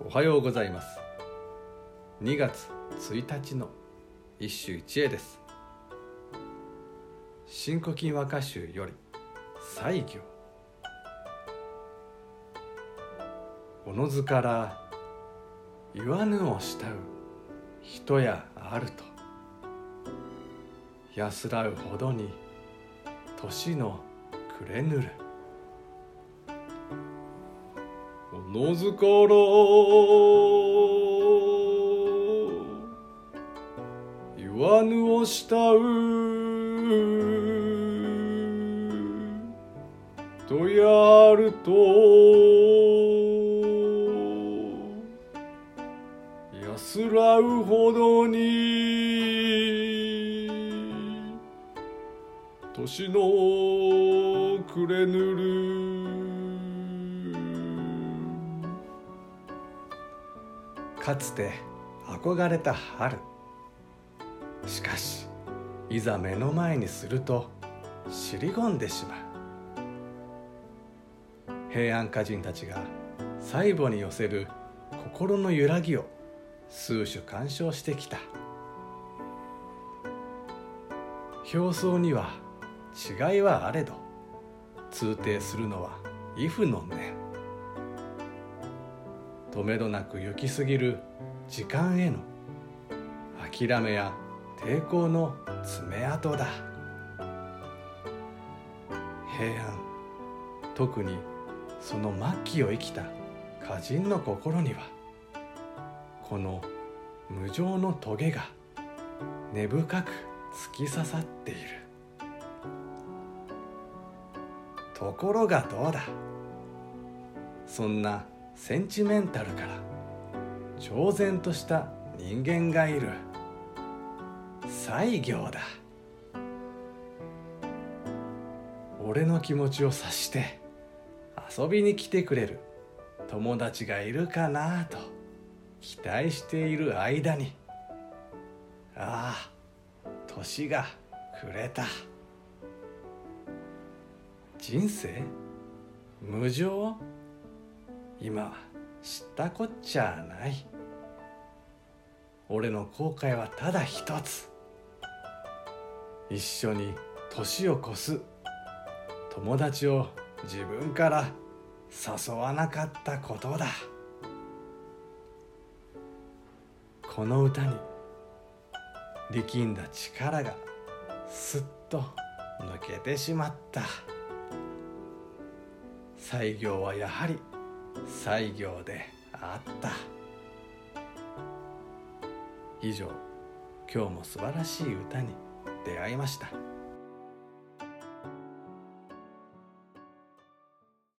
おはようございます。2月1日の一首一会です。新古今和歌集より西行おのずから言わぬを慕う人やあると。安らうほどに年の暮れぬる。のずから言わぬを慕うとやると安らうほどに年の暮れぬるかつて憧れた春。しかしいざ目の前にすると尻込んでしまう。平安歌人たちが細部に寄せる心の揺らぎを数種鑑賞してきた。表層には違いはあれど通底するのは畏怖の念。止めどなく行き過ぎる時間への諦めや抵抗の爪痕だ。平安特にその末期を生きた歌人の心にはこの無常の棘が根深く突き刺さっている。ところがどうだ？そんなセンチメンタルから超然とした人間がいる。西行だ。俺の気持ちを察して遊びに来てくれる。友達がいるかなと期待している間に。ああ年が暮れた。人生？無常？今知ったこっちゃない。俺の後悔はただ一つ。一緒に年を越す。友達を自分から誘わなかったことだ。この歌に力んだ力がすっと抜けてしまった。西行はやはり西行であった。以上今日も素晴らしい歌に出会いました。